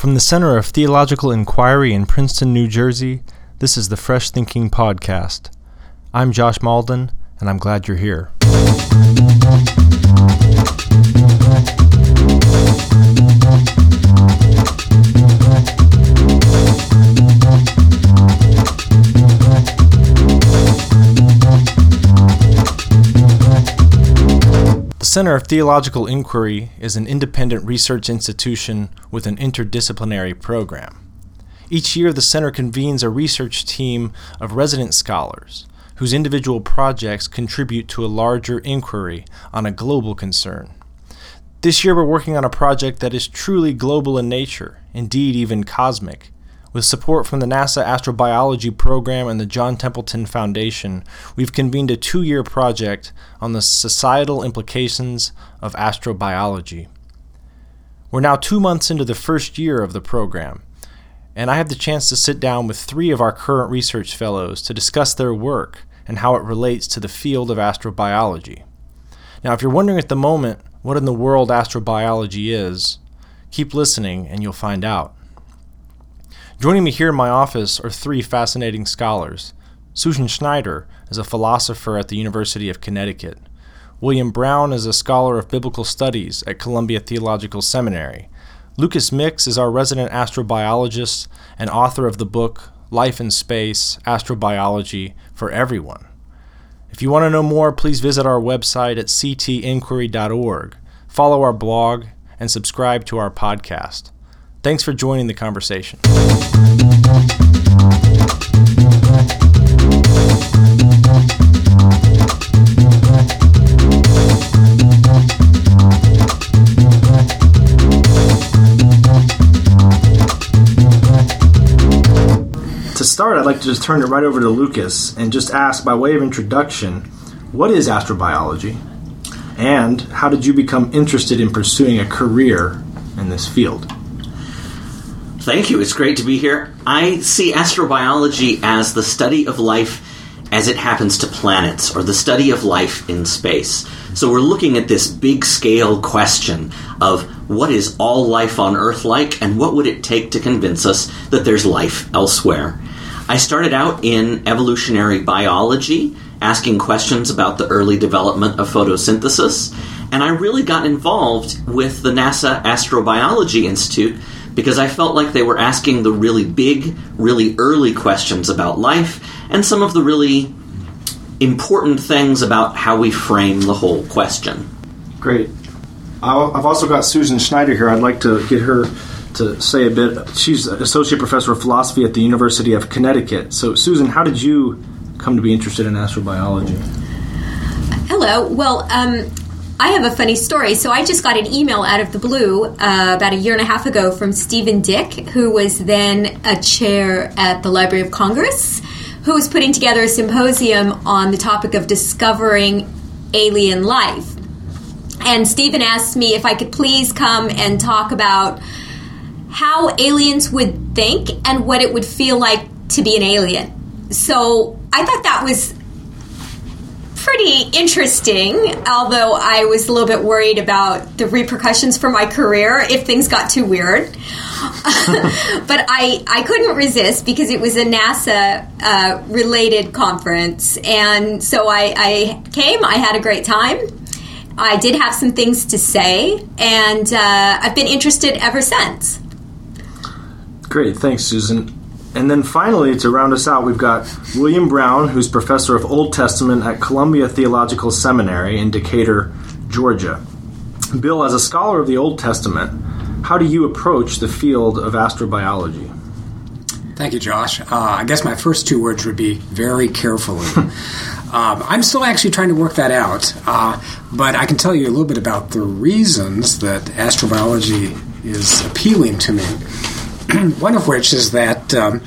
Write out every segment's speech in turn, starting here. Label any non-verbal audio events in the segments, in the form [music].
From the Center of Theological Inquiry in Princeton, New Jersey, this is the Fresh Thinking Podcast. I'm Josh Mauldin, and I'm glad you're here. Center of Theological Inquiry is an independent research institution with an interdisciplinary program. Each year, the center convenes a research team of resident scholars whose individual projects contribute to a larger inquiry on a global concern. This year, we're working on a project that is truly global in nature, indeed, even cosmic. With support from the NASA Astrobiology Program and the John Templeton Foundation, we've convened a two year project on the societal implications of astrobiology. We're now two months into the first year of the program, and I have the chance to sit down with three of our current research fellows to discuss their work and how it relates to the field of astrobiology. Now, if you're wondering at the moment what in the world astrobiology is, keep listening and you'll find out. Joining me here in my office are three fascinating scholars. Susan Schneider is a philosopher at the University of Connecticut. William Brown is a scholar of biblical studies at Columbia Theological Seminary. Lucas Mix is our resident astrobiologist and author of the book Life in Space Astrobiology for Everyone. If you want to know more, please visit our website at ctinquiry.org, follow our blog, and subscribe to our podcast. Thanks for joining the conversation. Start, I'd like to just turn it right over to Lucas and just ask, by way of introduction, what is astrobiology? And how did you become interested in pursuing a career in this field? Thank you. It's great to be here. I see astrobiology as the study of life as it happens to planets, or the study of life in space. So we're looking at this big scale question of what is all life on Earth like, and what would it take to convince us that there's life elsewhere. I started out in evolutionary biology, asking questions about the early development of photosynthesis, and I really got involved with the NASA Astrobiology Institute because I felt like they were asking the really big, really early questions about life and some of the really important things about how we frame the whole question. Great. I've also got Susan Schneider here. I'd like to get her to say a bit. She's associate professor of philosophy at the University of Connecticut. So, Susan, how did you come to be interested in astrobiology? Hello. Well, um, I have a funny story. So I just got an email out of the blue uh, about a year and a half ago from Stephen Dick, who was then a chair at the Library of Congress, who was putting together a symposium on the topic of discovering alien life. And Stephen asked me if I could please come and talk about how aliens would think and what it would feel like to be an alien. So I thought that was pretty interesting, although I was a little bit worried about the repercussions for my career if things got too weird. [laughs] but I, I couldn't resist because it was a NASA uh, related conference. And so I, I came, I had a great time. I did have some things to say, and uh, I've been interested ever since. Great, thanks, Susan. And then finally, to round us out, we've got William Brown, who's professor of Old Testament at Columbia Theological Seminary in Decatur, Georgia. Bill, as a scholar of the Old Testament, how do you approach the field of astrobiology? Thank you, Josh. Uh, I guess my first two words would be very carefully. [laughs] um, I'm still actually trying to work that out, uh, but I can tell you a little bit about the reasons that astrobiology is appealing to me. [clears throat] one of which is that um,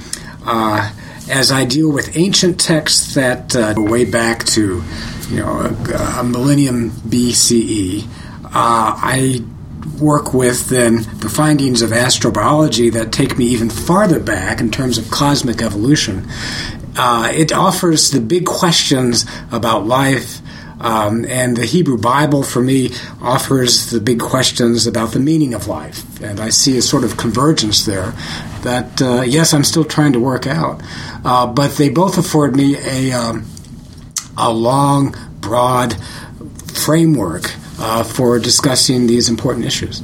uh, as I deal with ancient texts that uh, go way back to you know a, a millennium BCE, uh, I work with then the findings of astrobiology that take me even farther back in terms of cosmic evolution. Uh, it offers the big questions about life Um, and the Hebrew Bible, for me, offers the big questions about the meaning of life. And I see a sort of convergence there that, uh, yes, I'm still trying to work out. Uh, but they both afford me a, um, a long, broad framework uh, for discussing these important issues.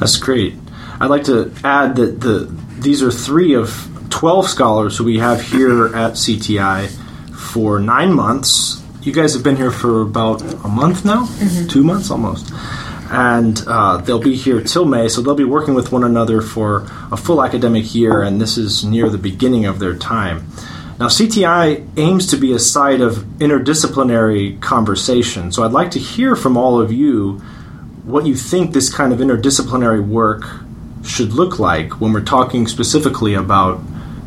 That's great. I'd like to add that the these are three of 12 scholars who we have here at CTI for nine months. You guys have been here for about a month now, mm-hmm. two months almost. And uh, they'll be here till May, so they'll be working with one another for a full academic year, and this is near the beginning of their time. Now, CTI aims to be a site of interdisciplinary conversation, so I'd like to hear from all of you what you think this kind of interdisciplinary work should look like when we're talking specifically about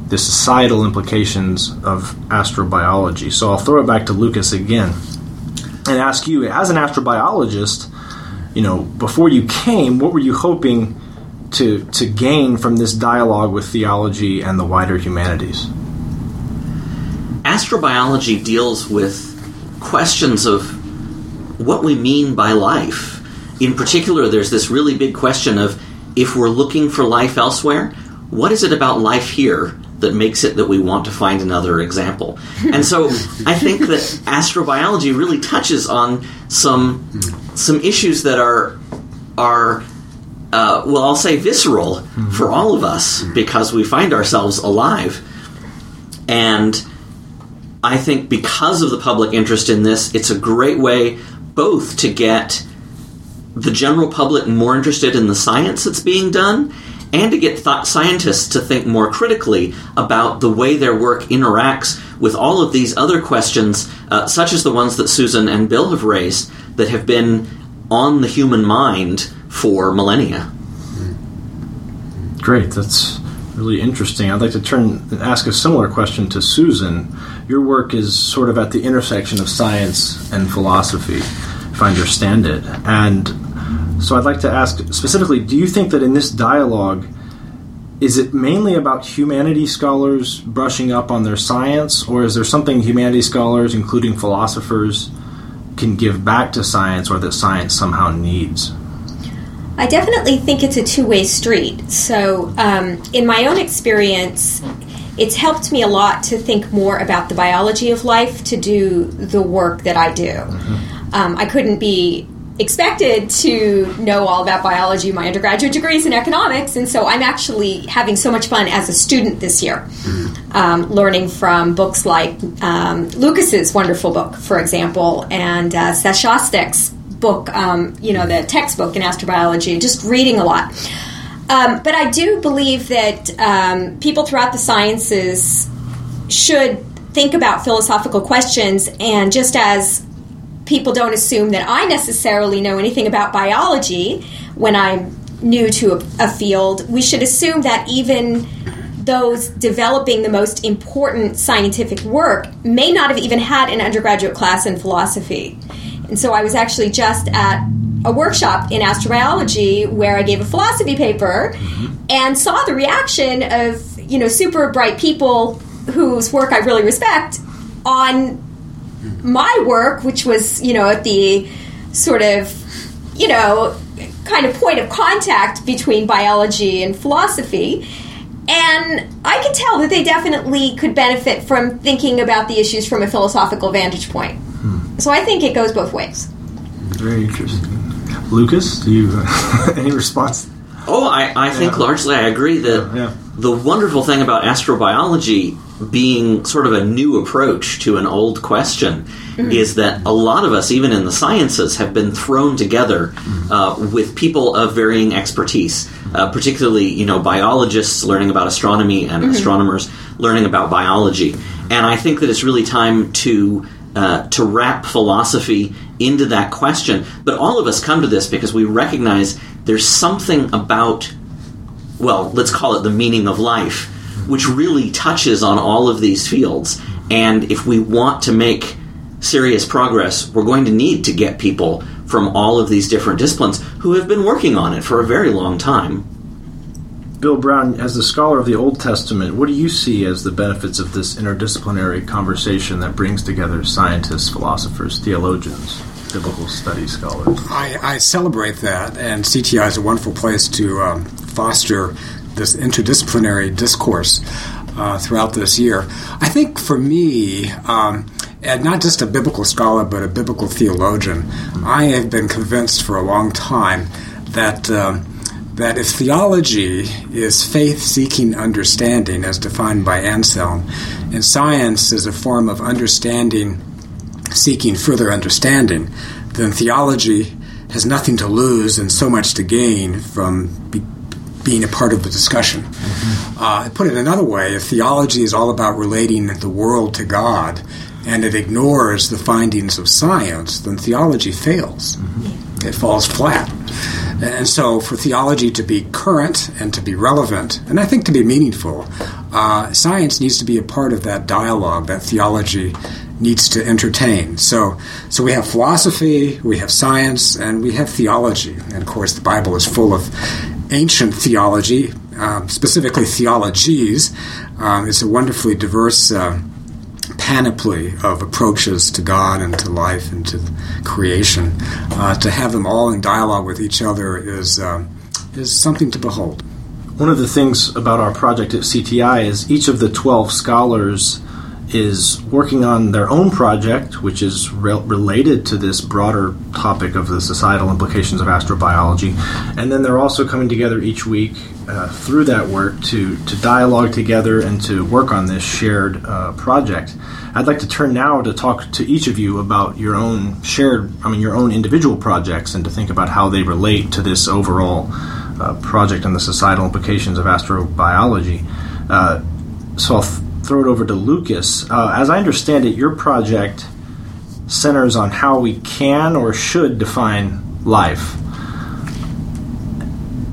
the societal implications of astrobiology. So I'll throw it back to Lucas again and ask you, as an astrobiologist, you know, before you came, what were you hoping to to gain from this dialogue with theology and the wider humanities? astrobiology deals with questions of what we mean by life. In particular, there's this really big question of if we're looking for life elsewhere, what is it about life here that makes it that we want to find another example? [laughs] And so I think that astrobiology really touches on some some issues that are are uh, well, I'll say visceral for all of us because we find ourselves alive. And I think because of the public interest in this, it's a great way both to get the general public more interested in the science that's being done and to get th- scientists to think more critically about the way their work interacts with all of these other questions, uh, such as the ones that Susan and Bill have raised, that have been on the human mind for millennia. Great, that's really interesting. I'd like to turn and ask a similar question to Susan your work is sort of at the intersection of science and philosophy, if I understand it. And so I'd like to ask specifically do you think that in this dialogue, is it mainly about humanity scholars brushing up on their science, or is there something humanities scholars, including philosophers, can give back to science or that science somehow needs? I definitely think it's a two way street. So, um, in my own experience, it's helped me a lot to think more about the biology of life to do the work that I do. Mm-hmm. Um, I couldn't be expected to know all about biology. My undergraduate degree is in economics, and so I'm actually having so much fun as a student this year, mm-hmm. um, learning from books like um, Lucas's wonderful book, for example, and uh, Seth Shostak's book, um, you know, the textbook in astrobiology, just reading a lot. Um, but I do believe that um, people throughout the sciences should think about philosophical questions, and just as people don't assume that I necessarily know anything about biology when I'm new to a, a field, we should assume that even those developing the most important scientific work may not have even had an undergraduate class in philosophy. And so I was actually just at a workshop in astrobiology where I gave a philosophy paper mm-hmm. and saw the reaction of you know super bright people whose work I really respect on my work, which was you know at the sort of you know kind of point of contact between biology and philosophy. And I could tell that they definitely could benefit from thinking about the issues from a philosophical vantage point. Hmm. So I think it goes both ways. Very interesting. Lucas, do you [laughs] any response? Oh, I, I think yeah. largely I agree that yeah, yeah. the wonderful thing about astrobiology being sort of a new approach to an old question mm-hmm. is that a lot of us, even in the sciences, have been thrown together mm-hmm. uh, with people of varying expertise. Uh, particularly, you know, biologists learning about astronomy and mm-hmm. astronomers learning about biology. And I think that it's really time to uh, to wrap philosophy into that question. But all of us come to this because we recognize there's something about, well, let's call it the meaning of life, which really touches on all of these fields. And if we want to make serious progress, we're going to need to get people from all of these different disciplines who have been working on it for a very long time. Bill Brown, as the scholar of the Old Testament, what do you see as the benefits of this interdisciplinary conversation that brings together scientists, philosophers, theologians, biblical study scholars? I, I celebrate that, and CTI is a wonderful place to um, foster this interdisciplinary discourse uh, throughout this year. I think for me, um, and not just a biblical scholar, but a biblical theologian, I have been convinced for a long time that. Um, that if theology is faith seeking understanding, as defined by Anselm, and science is a form of understanding seeking further understanding, then theology has nothing to lose and so much to gain from being a part of the discussion. Mm-hmm. Uh, put it another way, if theology is all about relating the world to God and it ignores the findings of science, then theology fails. Mm-hmm. It falls flat. And so, for theology to be current and to be relevant, and I think to be meaningful, uh, science needs to be a part of that dialogue that theology needs to entertain. So, so we have philosophy, we have science, and we have theology. And of course, the Bible is full of ancient theology, um, specifically theologies. Um, it's a wonderfully diverse. Uh, panoply of approaches to God and to life and to creation. Uh, to have them all in dialogue with each other is uh, is something to behold. One of the things about our project at CTI is each of the 12 scholars is working on their own project, which is re- related to this broader topic of the societal implications of astrobiology. And then they're also coming together each week uh, through that work to, to dialogue together and to work on this shared uh, project. I'd like to turn now to talk to each of you about your own shared, I mean, your own individual projects and to think about how they relate to this overall uh, project and the societal implications of astrobiology. Uh, so I'll throw it over to Lucas. Uh, as I understand it, your project centers on how we can or should define life.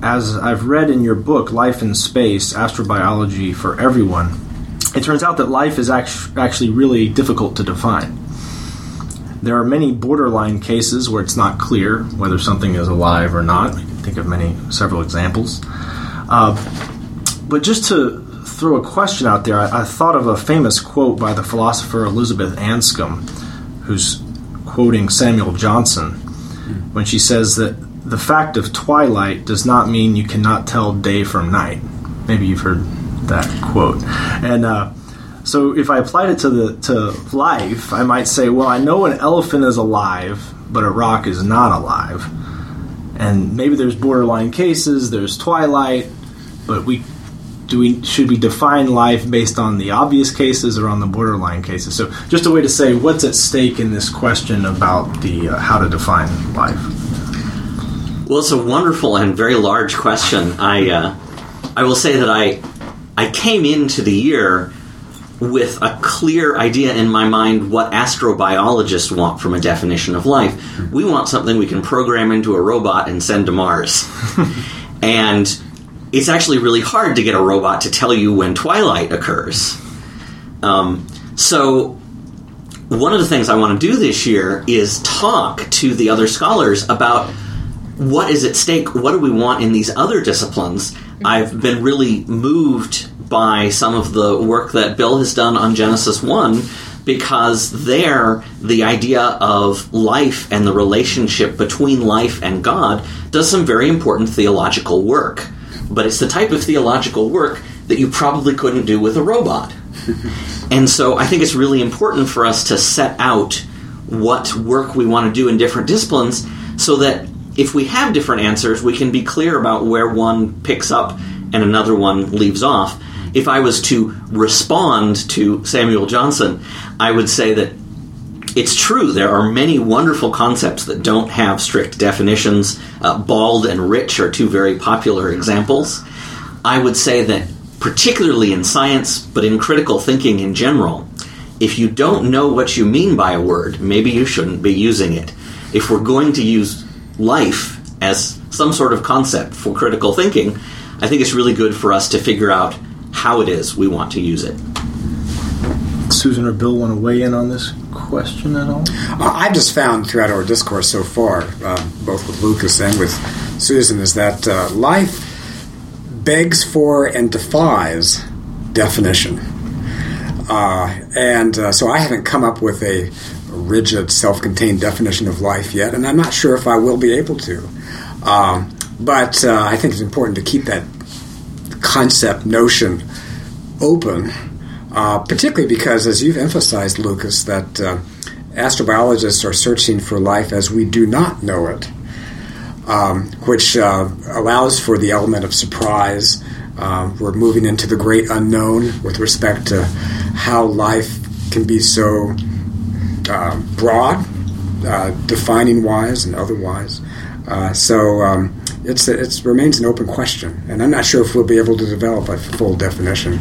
As I've read in your book, Life in Space Astrobiology for Everyone, it turns out that life is actually really difficult to define. There are many borderline cases where it's not clear whether something is alive or not. We can think of many, several examples. Uh, but just to throw a question out there, I, I, thought of a famous quote by the philosopher Elizabeth Anscombe, who's quoting Samuel Johnson, when she says that the fact of twilight does not mean you cannot tell day from night. Maybe you've heard that quote. And uh, so, if I applied it to the to life, I might say, well, I know an elephant is alive, but a rock is not alive. And maybe there's borderline cases. There's twilight, but we do we should we define life based on the obvious cases or on the borderline cases? So, just a way to say what's at stake in this question about the uh, how to define life. Well, it's a wonderful and very large question. I uh, I will say that I I came into the year with a clear idea in my mind what astrobiologists want from a definition of life. We want something we can program into a robot and send to Mars. [laughs] and it's actually really hard to get a robot to tell you when twilight occurs. Um, so, one of the things I want to do this year is talk to the other scholars about what is at stake, what do we want in these other disciplines. I've been really moved by some of the work that Bill has done on Genesis 1 because there the idea of life and the relationship between life and God does some very important theological work but it's the type of theological work that you probably couldn't do with a robot. and so I think it's really important for us to set out what work we want to do in different disciplines so that if we have different answers, we can be clear about where one picks up and another one leaves off. If I was to respond to Samuel Johnson, I would say that it's true, there are many wonderful concepts that don't have strict definitions. Uh, bald and rich are two very popular examples. I would say that, particularly in science, but in critical thinking in general, if you don't know what you mean by a word, maybe you shouldn't be using it. If we're going to use life as some sort of concept for critical thinking, I think it's really good for us to figure out how it is we want to use it. Susan or Bill want to weigh in on this question at all? Uh, I've just found throughout our discourse so far, uh, both with Lucas and with Susan, is that uh, life begs for and defies definition. Uh, and uh, so I haven't come up with a rigid, self contained definition of life yet, and I'm not sure if I will be able to. Um, but I think it's important to keep that concept notion open, uh, particularly because, as you've emphasized, Lucas, that uh, astrobiologists are searching for life as we do not know it, um, which uh, allows for the element of surprise. Uh, we're moving into the great unknown with respect to how life can be so uh, broad, uh, defining wise and otherwise. So um, it's it remains an open question, and I'm not sure if we'll be able to develop a full definition.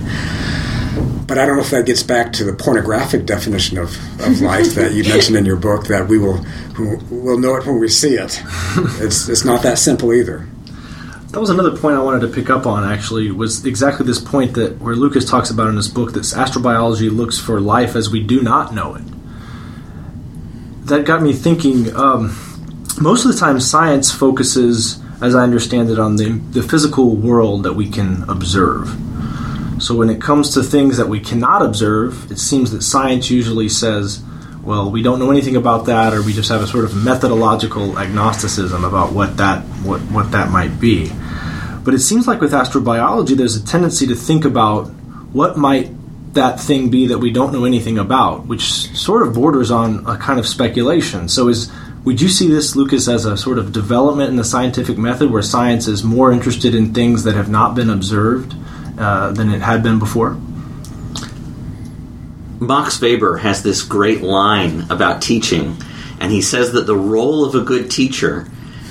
But I don't know if that gets back to the pornographic definition of, of life that you mentioned in your book. That we will we'll know it when we see it. It's it's not that simple either. That was another point I wanted to pick up on. Actually, was exactly this point that where Lucas talks about in his book that astrobiology looks for life as we do not know it. That got me thinking. Um, most of the time, science focuses, as I understand it, on the, the physical world that we can observe. So when it comes to things that we cannot observe, it seems that science usually says, well, we don't know anything about that, or we just have a sort of methodological agnosticism about what that what, what that might be. But it seems like with astrobiology, there's a tendency to think about what might that thing be that we don't know anything about, which sort of borders on a kind of speculation. So is would you see this, Lucas, as a sort of development in the scientific method where science is more interested in things that have not been observed uh, than it had been before? Max Weber has this great line about teaching, and he says that the role of a good teacher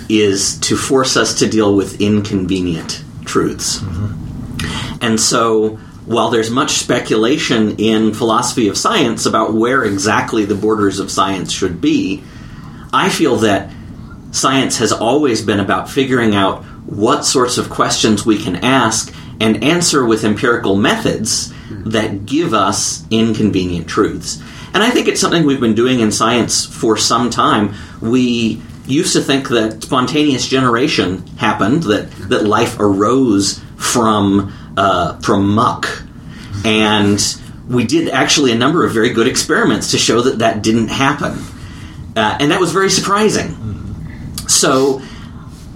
is to force us to deal with inconvenient truths. Mm-hmm. And so, while there's much speculation in philosophy of science about where exactly the borders of science should be, I feel that science has always been about figuring out what sorts of questions we can ask and answer with empirical methods that give us inconvenient truths. And I think it's something we've been doing in science for some time. We used to think that spontaneous generation happened, that, that life arose from, uh, from muck. And we did actually a number of very good experiments to show that that didn't happen. Uh, and that was very surprising. So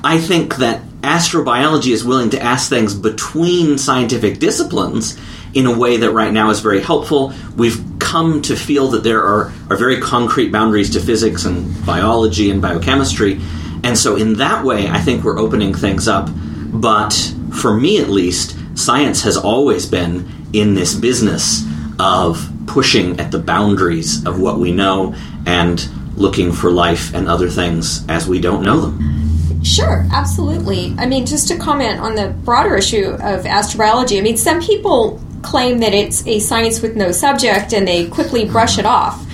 I think that astrobiology is willing to ask things between scientific disciplines in a way that right now is very helpful. We've come to feel that there are, are very concrete boundaries to physics and biology and biochemistry. And so, in that way, I think we're opening things up. But for me, at least, science has always been in this business of pushing at the boundaries of what we know and looking for life and other things as we don't know them. Sure, absolutely. I mean, just to comment on the broader issue of astrobiology, I mean, some people claim that it's a science with no subject and they quickly brush it off.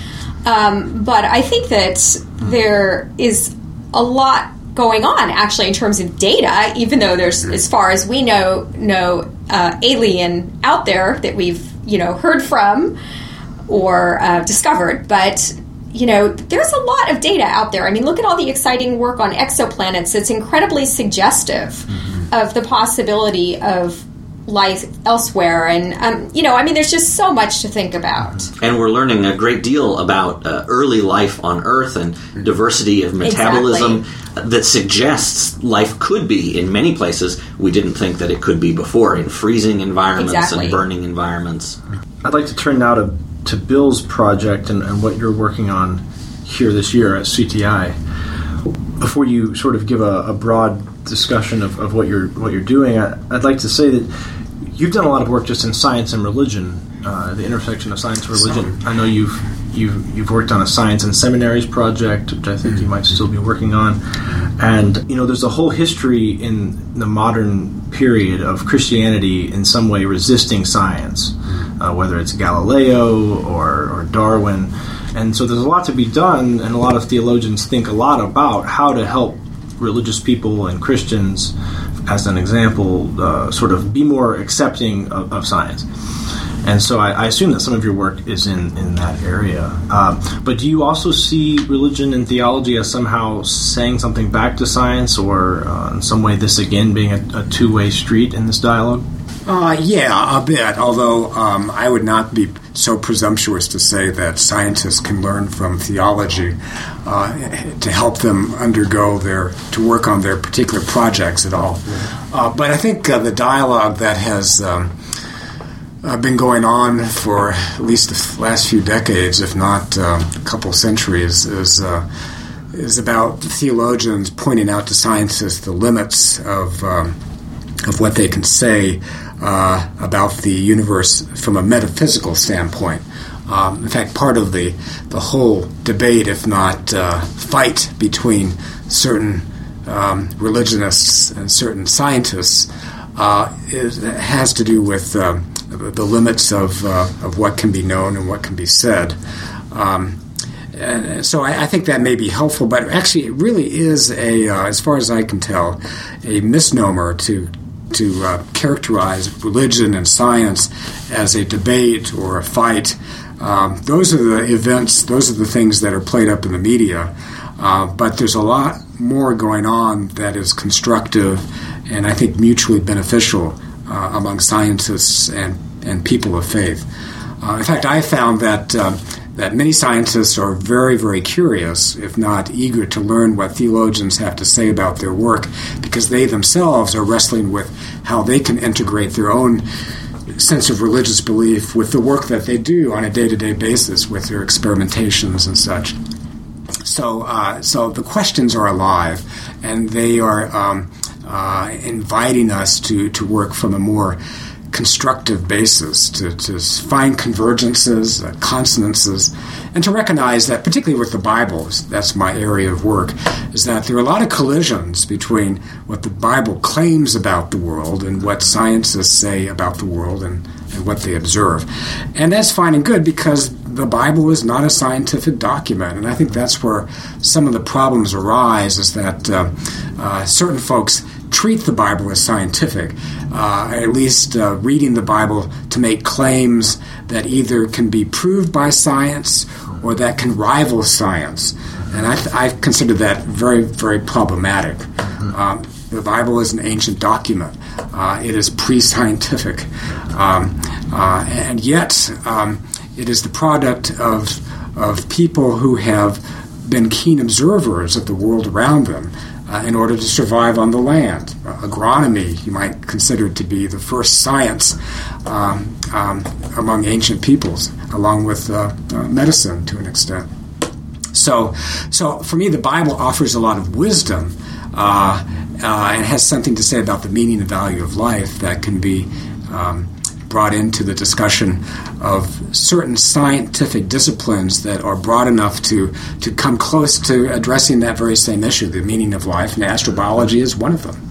Um, but I think that there is a lot going on actually in terms of data, even though there's, as far as we know, no uh, alien out there that we've you know heard from or uh, discovered. But you know, there's a lot of data out there. I mean, look at all the exciting work on exoplanets that's incredibly suggestive mm-hmm. of the possibility of life elsewhere. And, um, you know, I mean, there's just so much to think about. And we're learning a great deal about uh, early life on Earth and diversity of metabolism exactly. that suggests life could be in many places we didn't think that it could be before in freezing environments exactly. and burning environments. I'd like to turn now to to Bill's project and, and what you're working on here this year at CTI. Before you sort of give a, a broad discussion of, of, what you're what you're doing, I, would like to say that you've done a lot of work just in science and religion, uh, the intersection of science and religion. I know you've you've you've worked on a science and seminaries project, which I think you might still be working on, and you know there's a whole history in the modern period of Christianity in some way resisting science uh, whether it's Galileo or, or Darwin. And so there's a lot to be done, and a lot of theologians think a lot about how to help religious people and Christians as an example, uh, sort of be more accepting of, of science. And so I, I, assume that some of your work is in, in that area. Uh, but do you also see religion and theology as somehow saying something back to science, or uh, in some way this again being a, a two way street in this dialogue? Uh, yeah, a bit. Although um, I would not be so presumptuous to say that scientists can learn from theology uh, to help them undergo their to work on their particular projects at all. Uh, but I think uh, the dialogue that has um, uh, been going on for at least the last few decades, if not um, a couple centuries, is uh, is about theologians pointing out to scientists the limits of um, of what they can say uh, about the universe from a metaphysical standpoint. Um, in fact, part of the the whole debate, if not uh, fight, between certain um, religionists and certain scientists, uh, is, has to do with um, the limits of uh, of what can be known and what can be said. Um, so I, I, think that may be helpful, but actually, it really is a, uh, as far as I can tell, a misnomer to to uh, characterize religion and science as a debate or a fight. Um, those are the events, those are the things that are played up in the media. Uh, but there's a lot more going on that is constructive and I think mutually beneficial uh, among scientists and, and people of faith. Uh, in fact, I found that um, that many scientists are very, very curious, if not eager, to learn what theologians have to say about their work because they themselves are wrestling with how they can integrate their own sense of religious belief with the work that they do on a day to day basis with their experimentations and such. So, uh, so the questions are alive, and they are um, uh, inviting us to, to work from a more constructive basis to, to find convergences, uh, consonances, and to recognize that, particularly with the Bible, that's my area of work, is that there are a lot of collisions between what the Bible claims about the world and what scientists say about the world and, and what they observe. And that's fine and good because the Bible is not a scientific document. And I think that's where some of the problems arise is that uh, uh, certain folks treat the Bible as scientific, uh, at least uh, reading the Bible to make claims that either can be proved by science or that can rival science. And I, th- I consider that very, very problematic. Um, the Bible is an ancient document. Uh, it is pre-scientific, um, uh, and yet um, it is the product of of people who have been keen observers of the world around them uh, in order to survive on the land. Uh, agronomy, you might consider to be the first science um, um, among ancient peoples, along with uh, uh, medicine to an extent. So, so for me, the Bible offers a lot of wisdom uh, uh, and has something to say about the meaning and value of life that can be um, brought into the discussion of certain scientific disciplines that are broad enough to, to come close to addressing that very same issue, the meaning of life, and astrobiology is one of them.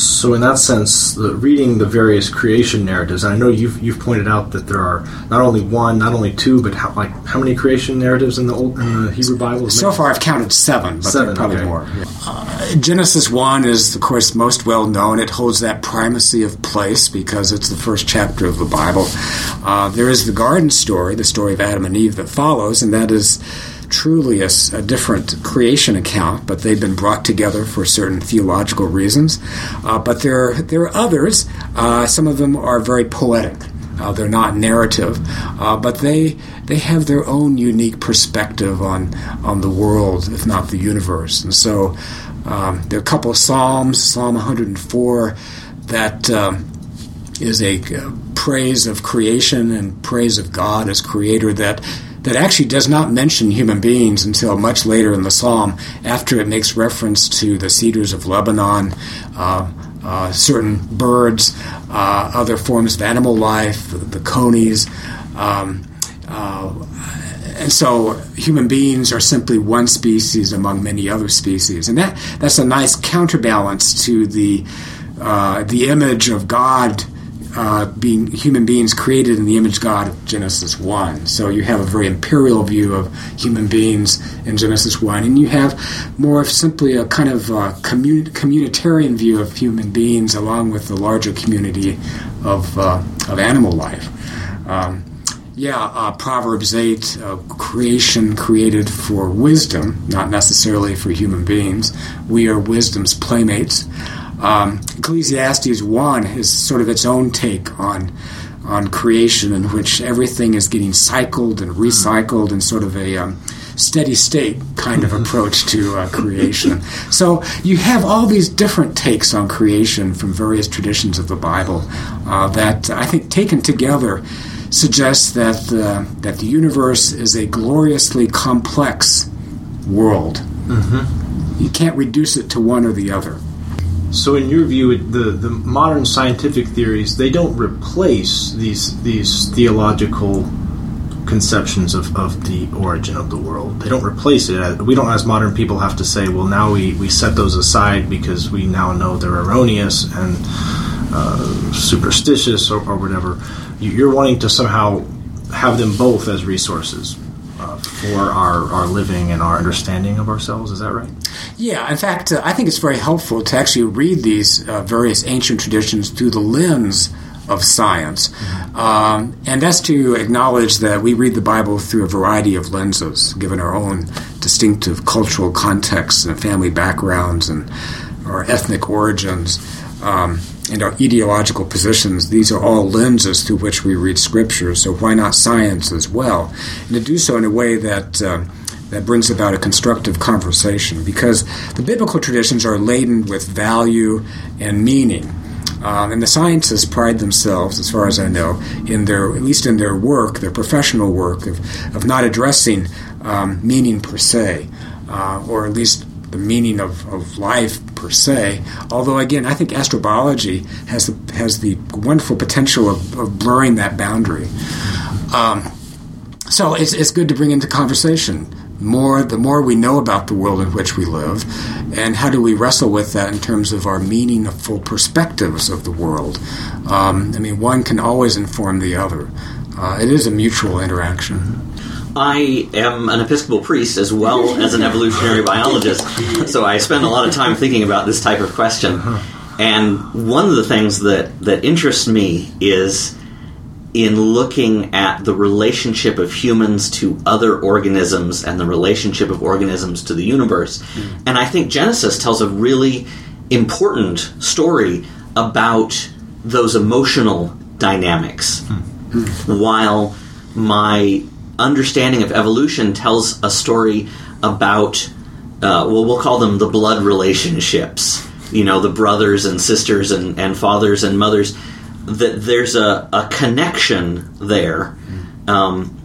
So, in that sense, the, reading the various creation narratives, I know you've you've pointed out that there are not only one, not only two, but how, like how many creation narratives in the old in the Hebrew Bible? So far, I've counted seven, but seven, probably okay. more. Yeah. Uh, Genesis one is, of course, most well known. It holds that primacy of place because it's the first chapter of the Bible. Uh, there is the garden story, the story of Adam and Eve, that follows, and that is truly a, a, different creation account, but they've been brought together for certain theological reasons. Uh, but there, there are others. Uh, some of them are very poetic. Uh, they're not narrative, uh, but they they have their own unique perspective on on the world, if not the universe. And so um, there are a couple of psalms, Psalm 104, that um, is a uh, praise of creation and praise of God as creator that that actually does not mention human beings until much later in the psalm, after it makes reference to the cedars of Lebanon, uh, uh, certain birds, uh, other forms of animal life, the conies. Um, uh, and so human beings are simply one species among many other species. And that, that's a nice counterbalance to the, uh, the image of God uh, being human beings created in the image God of Genesis 1. So you have a very imperial view of human beings in Genesis 1, and you have more of simply a kind of uh, commun- communitarian view of human beings along with the larger community of, uh, of animal life. Um, yeah, uh, Proverbs 8, uh, creation created for wisdom, not necessarily for human beings. We are wisdom's playmates. Um, Ecclesiastes 1 is sort of its own take on on creation, in which everything is getting cycled and recycled in sort of a um, steady state kind of approach to uh, creation. So you have all these different takes on creation from various traditions of the Bible uh, that I think taken together suggests that uh, that the universe is a gloriously complex world. Mm-hmm. You can't reduce it to one or the other. So, in your view, the the modern scientific theories they don't replace these these theological conceptions of, of the origin of the world. They don't replace it. We don't, as modern people, have to say, well, now we, we set those aside because we now know they're erroneous and uh, superstitious or, or whatever. You're wanting to somehow have them both as resources uh, for our, our living and our understanding of ourselves. Is that right? Yeah, in fact, uh, I think it's very helpful to actually read these uh, various ancient traditions through the lens of science. Mm-hmm. Um, and that's to acknowledge that we read the Bible through a variety of lenses, given our own distinctive cultural contexts and family backgrounds and our ethnic origins. Um, and our ideological positions, these are all lenses through which we read Scripture. So why not science as well? And to do so in a way that uh, that brings about a constructive conversation because the biblical traditions are laden with value and meaning. Um, and the scientists pride themselves, as far as I know, in their at least in their work, their professional work, of, of not addressing um, meaning per se, uh, or at least the meaning of, of life per se. Although, again, I think astrobiology has the, has the wonderful potential of, of blurring that boundary. Um, so it's, it's good to bring into conversation more the more we know about the world in which we live and how do we wrestle with that in terms of our meaningful perspectives of the world um, i mean one can always inform the other uh, it is a mutual interaction I am an Episcopal priest as well [laughs] as an evolutionary biologist, so I spend a lot of time thinking about this type of question. And one of the things that, that interests me is in looking at the relationship of humans to other organisms and the relationship of organisms to the universe. Mm. And I think Genesis tells a really important story about those emotional dynamics. Mm. While my understanding of evolution tells a story about, uh, well, we'll call them the blood relationships. You know, the brothers and sisters and, and fathers and mothers that there's a, a connection there. Um,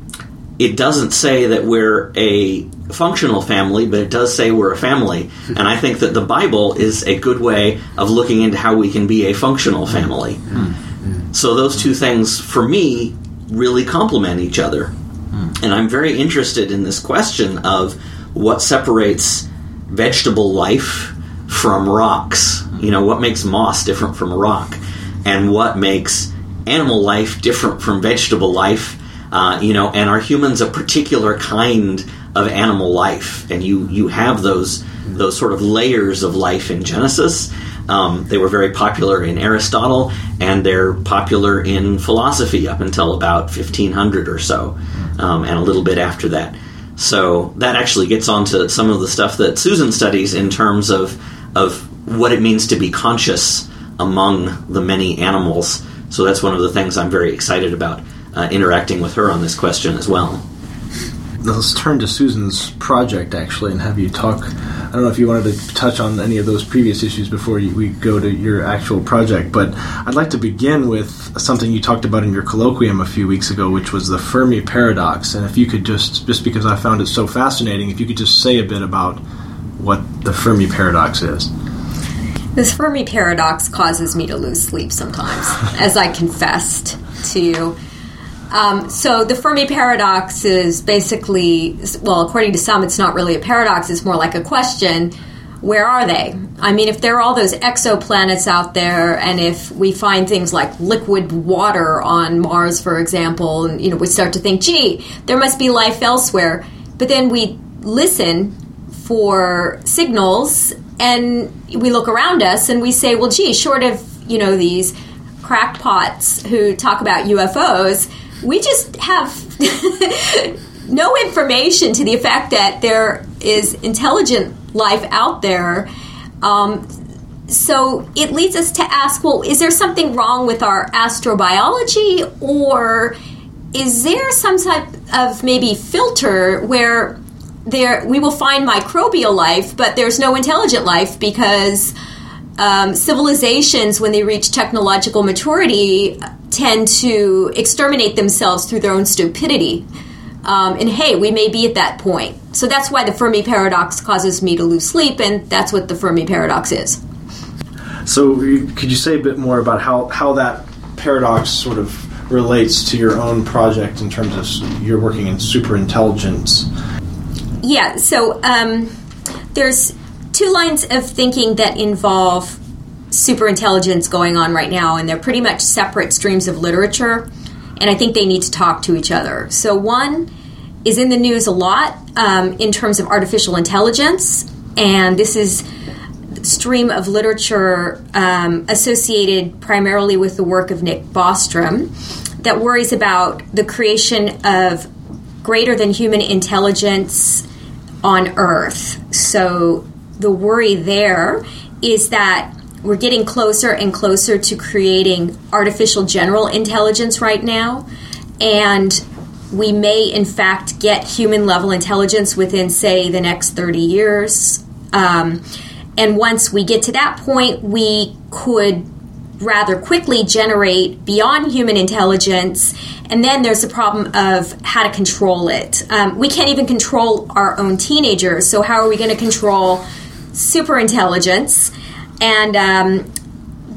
it doesn't say that we're a functional family, but it does say we're a family. [laughs] And I think that the Bible is a good way of looking into how we can be a functional family. So those two things, for me, really complement each other. And I'm very interested in this question of what separates vegetable life from rocks. You know, what makes moss different from a rock? and what makes animal life different from vegetable life. Uh, you know, and are humans a particular kind of animal life? And you you have those those sort of layers of life in Genesis. Um, they were very popular in Aristotle, and they're popular in philosophy up until about 1500 or so, um, and a little bit after that. So that actually gets onto some of the stuff that Susan studies in terms of of what it means to be conscious among the many animals. So that's one of the things I'm very excited about uh, interacting with her on this question as well. Let's turn to Susan's project actually and have you talk. I don't know if you wanted to touch on any of those previous issues before you, we go to your actual project, but I'd like to begin with something you talked about in your colloquium a few weeks ago, which was the Fermi paradox. And if you could just, just because I found it so fascinating, if you could just say a bit about what the Fermi paradox is. This Fermi paradox causes me to lose sleep sometimes, [laughs] as I confessed to. Um, so the Fermi paradox is basically, well, according to some, it's not really a paradox; it's more like a question. where are they? I mean, if there are all those exoplanets out there, and if we find things like liquid water on Mars, for example, and you know, we start to think, gee, there must be life elsewhere. But then we listen for signals, and we look around us, and we say, well, gee, short of you know these crackpots who talk about UFOs, we just have [laughs] no information to the effect that there is intelligent life out there. Um, so it leads us to ask well, is there something wrong with our astrobiology, or is there some type of maybe filter where there we will find microbial life, but there's no intelligent life because um, civilizations, when they reach technological maturity, tend to exterminate themselves through their own stupidity. Um, and hey, we may be at that point. So that's why the Fermi paradox causes me to lose sleep, and that's what the Fermi paradox is. So, could you say a bit more about how, how that paradox sort of relates to your own project in terms of you're working in superintelligence? Yeah, so um, there's two lines of thinking that involve superintelligence going on right now, and they're pretty much separate streams of literature, and I think they need to talk to each other. So, one is in the news a lot um, in terms of artificial intelligence, and this is stream of literature um, associated primarily with the work of Nick Bostrom that worries about the creation of greater than human intelligence on Earth. So the worry there is that we're getting closer and closer to creating artificial general intelligence right now. And we may, in fact, get human level intelligence within, say, the next 30 years. Um, and once we get to that point, we could rather quickly generate beyond human intelligence. And then there's the problem of how to control it. Um, we can't even control our own teenagers. So, how are we going to control super intelligence? And um,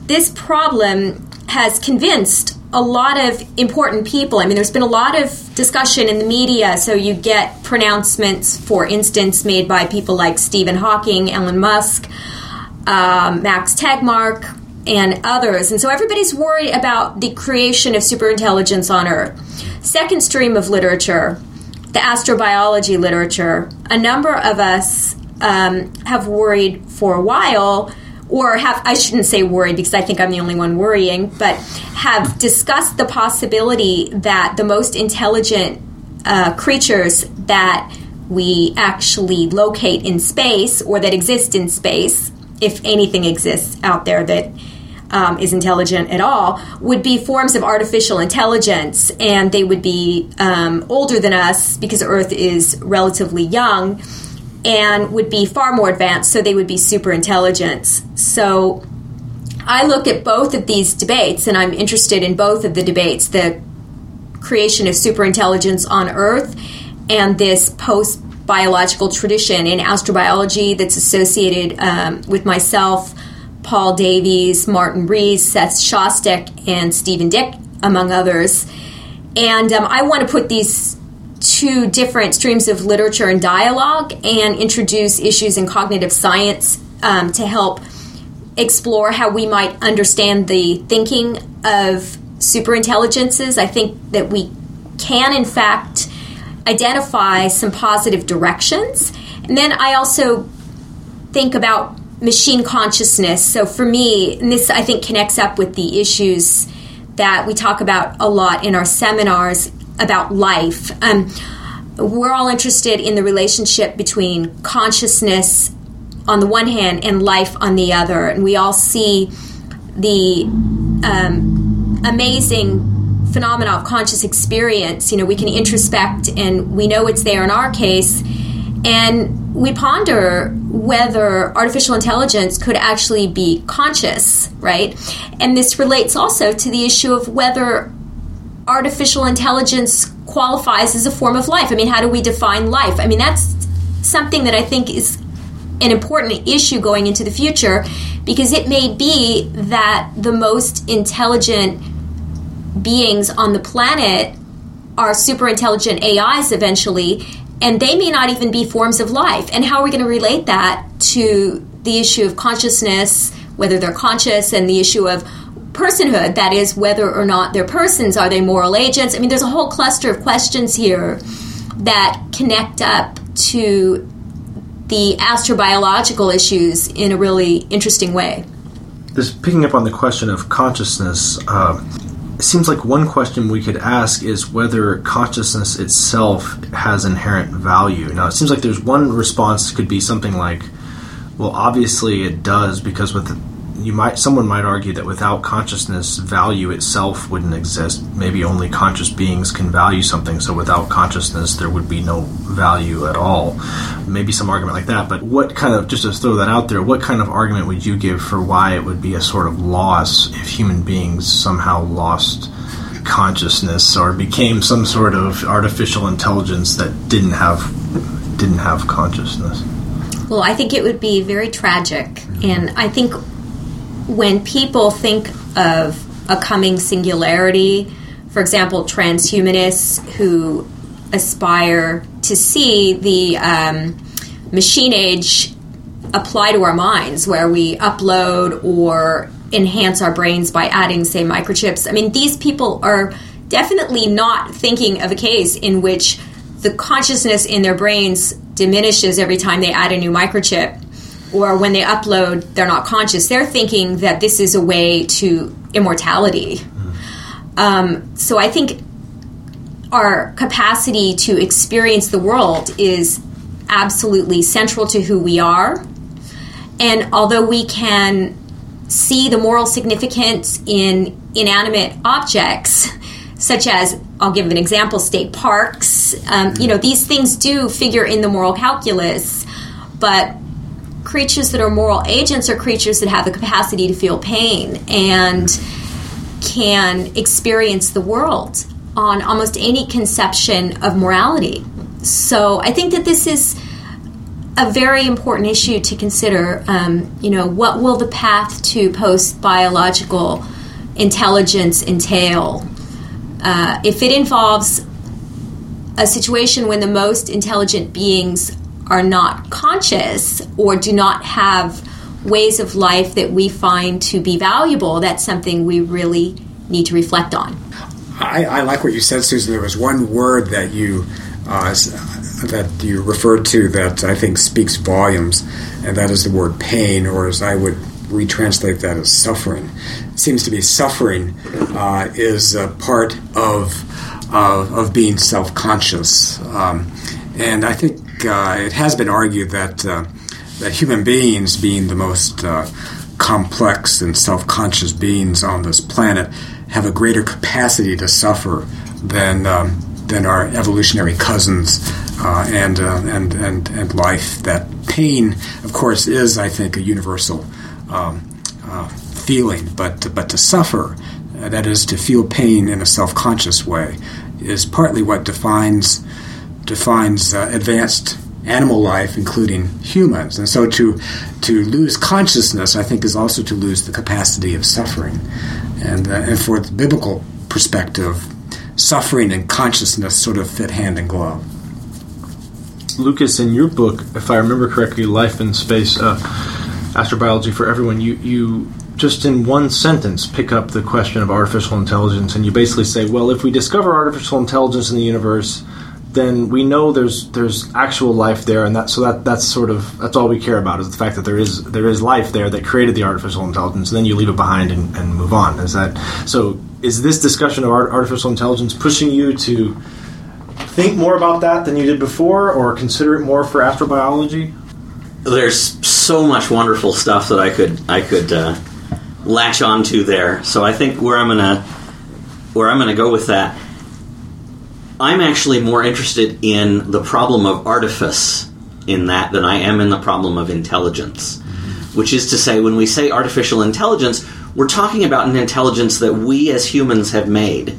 this problem has convinced a lot of important people. I mean, there's been a lot of discussion in the media, so you get pronouncements, for instance, made by people like Stephen Hawking, Elon Musk, um, Max Tegmark, and others. And so everybody's worried about the creation of superintelligence on Earth. Second stream of literature, the astrobiology literature. A number of us um, have worried for a while or have I shouldn't say worried because I think I'm the only one worrying, but have discussed the possibility that the most intelligent uh, creatures that we actually locate in space or that exist in space, if anything exists out there that um, is intelligent at all, would be forms of artificial intelligence, and they would be um, older than us because Earth is relatively young and would be far more advanced, so they would be super intelligence. So I look at both of these debates, and I'm interested in both of the debates the creation of super intelligence on Earth and this post biological tradition in astrobiology that's associated um, with myself, Paul Davies, Martin Rees, Seth Shostak, and Stephen Dick, among others. And um, I want to put these two different streams of literature and dialogue and introduce issues in cognitive science um, to help explore how we might understand the thinking of superintelligences. I think that we can, in fact, identify some positive directions. And then I also think about machine consciousness. So for me, and this I think connects up with the issues that we talk about a lot in our seminars about life. Um, we're all interested in the relationship between consciousness on the one hand and life on the other, and we all see the um, amazing phenomena of conscious experience. You know, we can introspect and we know it's there in our case, and we ponder whether artificial intelligence could actually be conscious, right? And this relates also to the issue of whether artificial intelligence qualifies as a form of life. I mean, how do we define life? I mean, that's something that I think is an important issue going into the future because it may be that the most intelligent beings on the planet are super intelligent AIs eventually, and they may not even be forms of life. And how are we going to relate that to the issue of consciousness, whether they're conscious, and the issue of personhood, that is, whether or not they're persons, are they moral agents? I mean, there's a whole cluster of questions here that connect up to the astrobiological issues in a really interesting way. This picking up on the question of consciousness, uh, it seems like one question we could ask is whether consciousness itself has inherent value. Now, it seems like there's one response could be something like, well, obviously it does because with you might someone might argue that without consciousness value itself wouldn't exist maybe only conscious beings can value something so without consciousness there would be no value at all maybe some argument like that but what kind of just to throw that out there what kind of argument would you give for why it would be a sort of loss if human beings somehow lost consciousness or became some sort of artificial intelligence that didn't have didn't have consciousness well, I think it would be very tragic. And I think when people think of a coming singularity, for example, transhumanists who aspire to see the um, machine age apply to our minds, where we upload or enhance our brains by adding, say, microchips. I mean, these people are definitely not thinking of a case in which the consciousness in their brains diminishes every time they add a new microchip or when they upload, they're not conscious. They're thinking that this is a way to immortality. Um, so I think our capacity to experience the world is absolutely central to who we are. And although we can see the moral significance in inanimate objects, such as I'll give an example: state parks. Um, you know, these things do figure in the moral calculus, but creatures that are moral agents are creatures that have the capacity to feel pain and can experience the world on almost any conception of morality. So I think that this is a very important issue to consider. Um, you know, what will the path to post biological intelligence entail? Uh, if it involves a situation when the most intelligent beings are not conscious or do not have ways of life that we find to be valuable, that's something we really need to reflect on. I, I like what you said, Susan. There was one word that you uh, that you referred to that I think speaks volumes, and that is the word pain, or as I would retranslate that as suffering. It seems to be suffering uh, is a part of uh, of being self conscious, um, and I think it has been argued that uh, that human beings, being the most uh, complex and self-conscious beings on this planet, have a greater capacity to suffer than um, than our evolutionary cousins, uh, and uh, and and and life. That pain, of course, is I think a universal um, uh, feeling, but but to suffer, that is to feel pain in a self-conscious way, is partly what defines defines uh, advanced animal life, including humans. And so to to lose consciousness, I think, is also to lose the capacity of suffering. And uh, and for the biblical perspective, suffering and consciousness sort of fit hand in glove. Lucas, in your book, if I remember correctly, Life in Space, uh, Astrobiology for Everyone, you, you just in one sentence pick up the question of artificial intelligence, and you basically say, well, if we discover artificial intelligence in the universe, then we know there's there's actual life there, and that so that that's sort of that's all we care about is the fact that there is there is life there that created the artificial intelligence. And then you leave it behind and, and move on. Is that so? Is this discussion of art, artificial intelligence pushing you to think more about that than you did before, or consider it more for astrobiology? There's so much wonderful stuff that I could I could uh, latch onto there. So I think where I'm gonna where I'm gonna go with that I'm actually more interested in the problem of artifice in that than I am in the problem of intelligence. Which is to say, when we say artificial intelligence, we're talking about an intelligence that we as humans have made.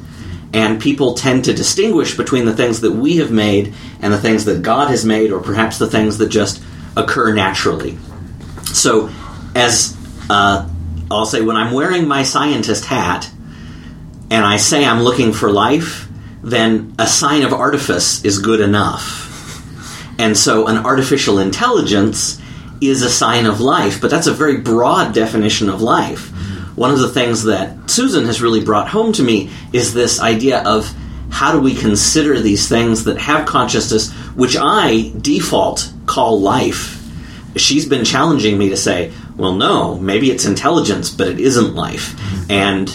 And people tend to distinguish between the things that we have made and the things that God has made, or perhaps the things that just occur naturally. So, as uh, I'll say, when I'm wearing my scientist hat and I say I'm looking for life, then a sign of artifice is good enough. And so an artificial intelligence is a sign of life, but that's a very broad definition of life. One of the things that Susan has really brought home to me is this idea of how do we consider these things that have consciousness, which I default call life. She's been challenging me to say, well, no, maybe it's intelligence, but it isn't life. And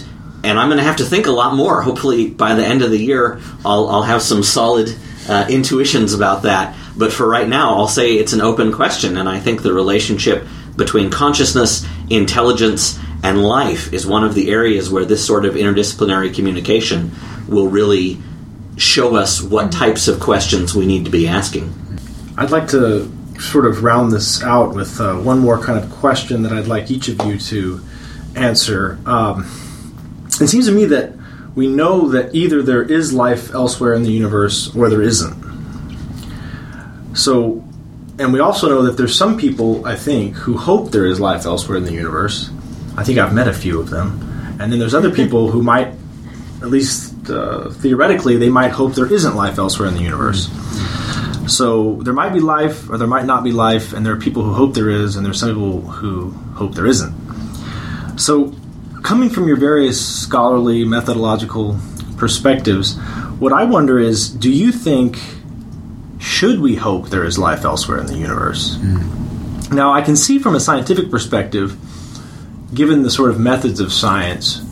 and I'm going to have to think a lot more. Hopefully, by the end of the year, I'll, I'll have some solid uh, intuitions about that. But for right now, I'll say it's an open question, and I think the relationship between consciousness, intelligence, and life is one of the areas where this sort of interdisciplinary communication will really show us what types of questions we need to be asking. I'd like to sort of round this out with uh, one more kind of question that I'd like each of you to answer. Um, it seems to me that we know that either there is life elsewhere in the universe or there isn't. So, and we also know that there's some people, I think, who hope there is life elsewhere in the universe. I think I've met a few of them. And then there's other [laughs] people who might, at least uh, theoretically, they might hope there isn't life elsewhere in the universe. So there might be life or there might not be life, and there are people who hope there is, and there's some people who hope there isn't. So coming from your various scholarly methodological perspectives, what I wonder is do you think, should we hope there is life elsewhere in the universe? Mm. Now, I can see from a scientific perspective, given the sort of methods of science,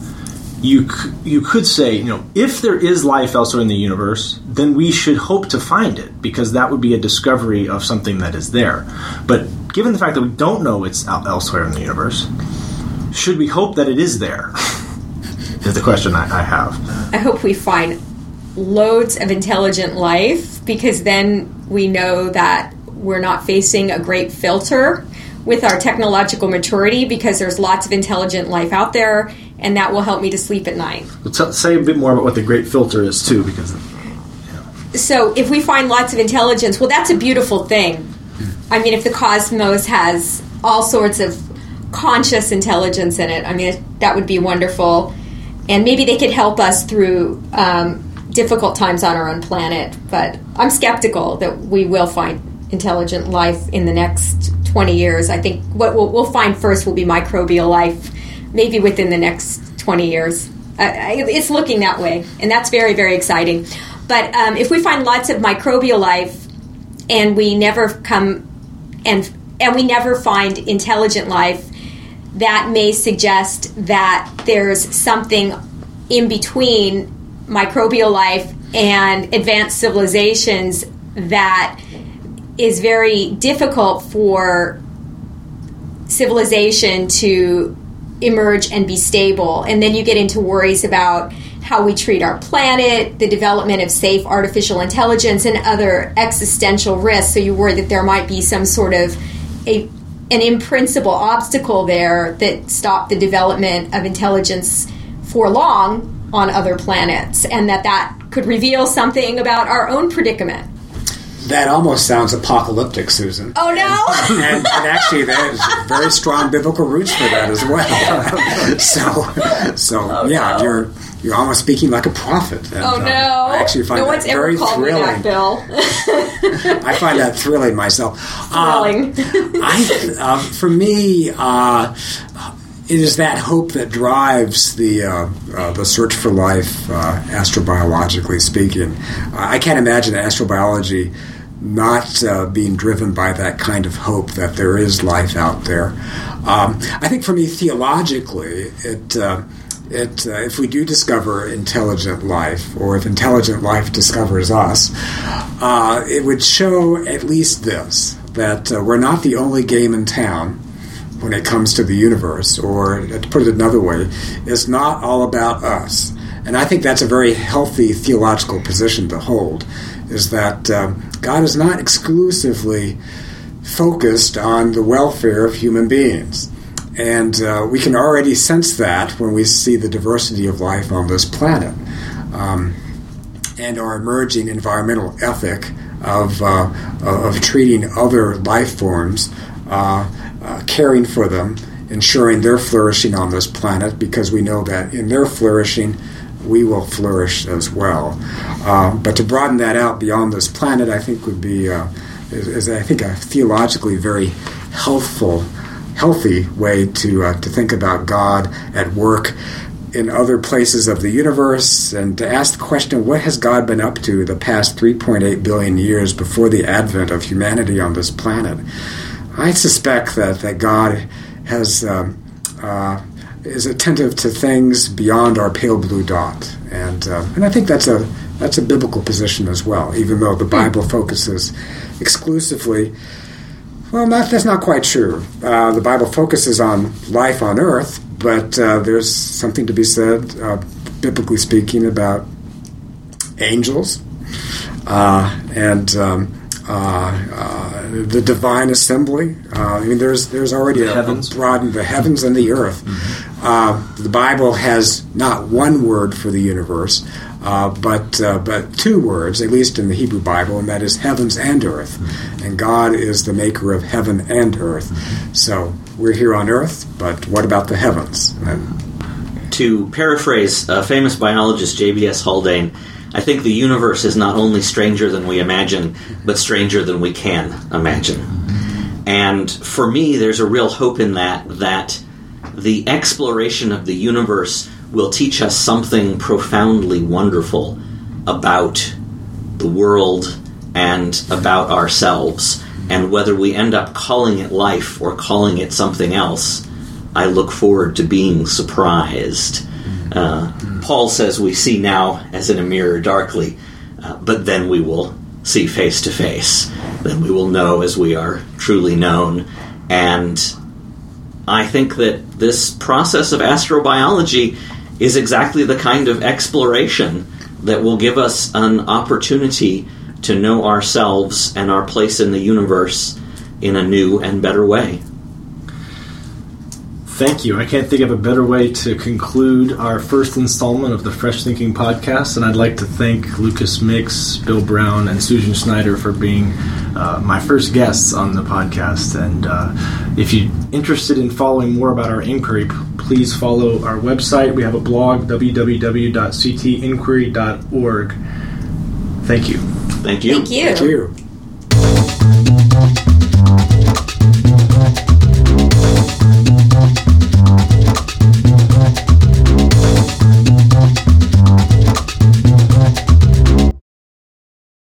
you you could say, you know, if there is life elsewhere in the universe, then we should hope to find it because that would be a discovery of something that is there. But given the fact that we don't know it's elsewhere in the universe, should we hope that it is there? [laughs] is the question I, I have. I hope we find loads of intelligent life because then we know that we're not facing a great filter with our technological maturity because there's lots of intelligent life out there and that will help me to sleep at night. Well, say a bit more about what the great filter is too because so if we find lots of intelligence well that's a beautiful thing i mean if the cosmos has all sorts of conscious intelligence in it. I mean, that would be wonderful. And maybe they could help us through um, difficult times on our own planet. But I'm skeptical that we will find intelligent life in the next 20 years. I think what we'll, we'll find first will be microbial life, maybe within the next 20 years. Uh, it's looking that way, and that's very, very exciting. But um, if we find lots of microbial life and we never come and and we never find intelligent life, that may suggest that there's something in between microbial life and advanced civilizations that is very difficult for civilization to emerge and be stable. And then you get into worries about how we treat our planet, the development of safe artificial intelligence, and other existential risks. So you worry that there might be some sort of a an in principle obstacle there that stopped the development of intelligence for long on other planets, and that that could reveal something about our own predicament. That almost sounds apocalyptic, Susan. Oh no! and, and, actually, there's very strong biblical roots for that as well. [laughs] so, so oh, yeah, no. you're you're almost speaking like a prophet. And, oh no! Uh, I actually find no that very thrilling. That, Bill. [laughs] I find that thrilling myself. [laughs] Thrilling. Uh, I, uh, for me, uh, it is that hope that drives the uh, uh, the search for life, astrobiologically speaking. I can't imagine astrobiology not uh, being driven by that kind of hope that there is life out there. Um, I think for me, theologically, it. Uh, it, uh, if we do discover intelligent life, or if intelligent life discovers us, uh, it would show at least this that uh, we're not the only game in town when it comes to the universe, or to put it another way, it's not all about us. And I think that's a very healthy theological position to hold, is that um, God is not exclusively focused on the welfare of human beings. And uh, we can already sense that when we see the diversity of life on this planet um, and our emerging environmental ethic of, uh, of treating other life forms, uh, uh, caring for them, ensuring their flourishing on this planet because we know that in their flourishing, we will flourish as well. Uh, but to broaden that out beyond this planet, I think would be, uh, is, is, I think, a theologically very healthful, healthy way to uh, to think about God at work in other places of the universe and to ask the question what has God been up to the past 3.8 billion years before the advent of humanity on this planet? I suspect that, that God has um, uh, is attentive to things beyond our pale blue dot, and uh, and I think that's a that's a biblical position as well. Even though the Bible focuses exclusively, well, not, that's not quite true. Uh, the Bible focuses on life on Earth, but uh, there's something to be said, uh, biblically speaking, about angels uh, and. Um, uh, uh, the divine assembly. Uh, I mean, there's there's already the a, heavens. a the heavens and the earth. Mm-hmm. Uh, the Bible has not one word for the universe, uh, but uh, but two words, at least in the Hebrew Bible, and that is heavens and earth. And God is the maker of heaven and earth. So we're here on earth, but what about the heavens? And To paraphrase a famous biologist, J.B.S. Haldane, I think the universe is not only stranger than we imagine, but stranger than we can imagine. And for me, there's a real hope in that, that the exploration of the universe will teach us something profoundly wonderful about the world and about ourselves. And whether we end up calling it life or calling it something else, I look forward to being surprised. Uh, Paul says we see now as in a mirror darkly, uh, but then we will see face to face. Then we will know as we are truly known. And I think that this process of astrobiology is exactly the kind of exploration that will give us an opportunity to know ourselves and our place in the universe in a new and better way. Thank you. I can't think of a better way to conclude our first installment of the Fresh Thinking podcast. And I'd like to thank Lucas Mix, Bill Brown, and Susan Schneider for being uh, my first guests on the podcast. And uh, if you're interested in following more about our inquiry, p- please follow our website. We have a blog, www.ctinquiry.org. Thank you. Thank you. Thank you. thank you.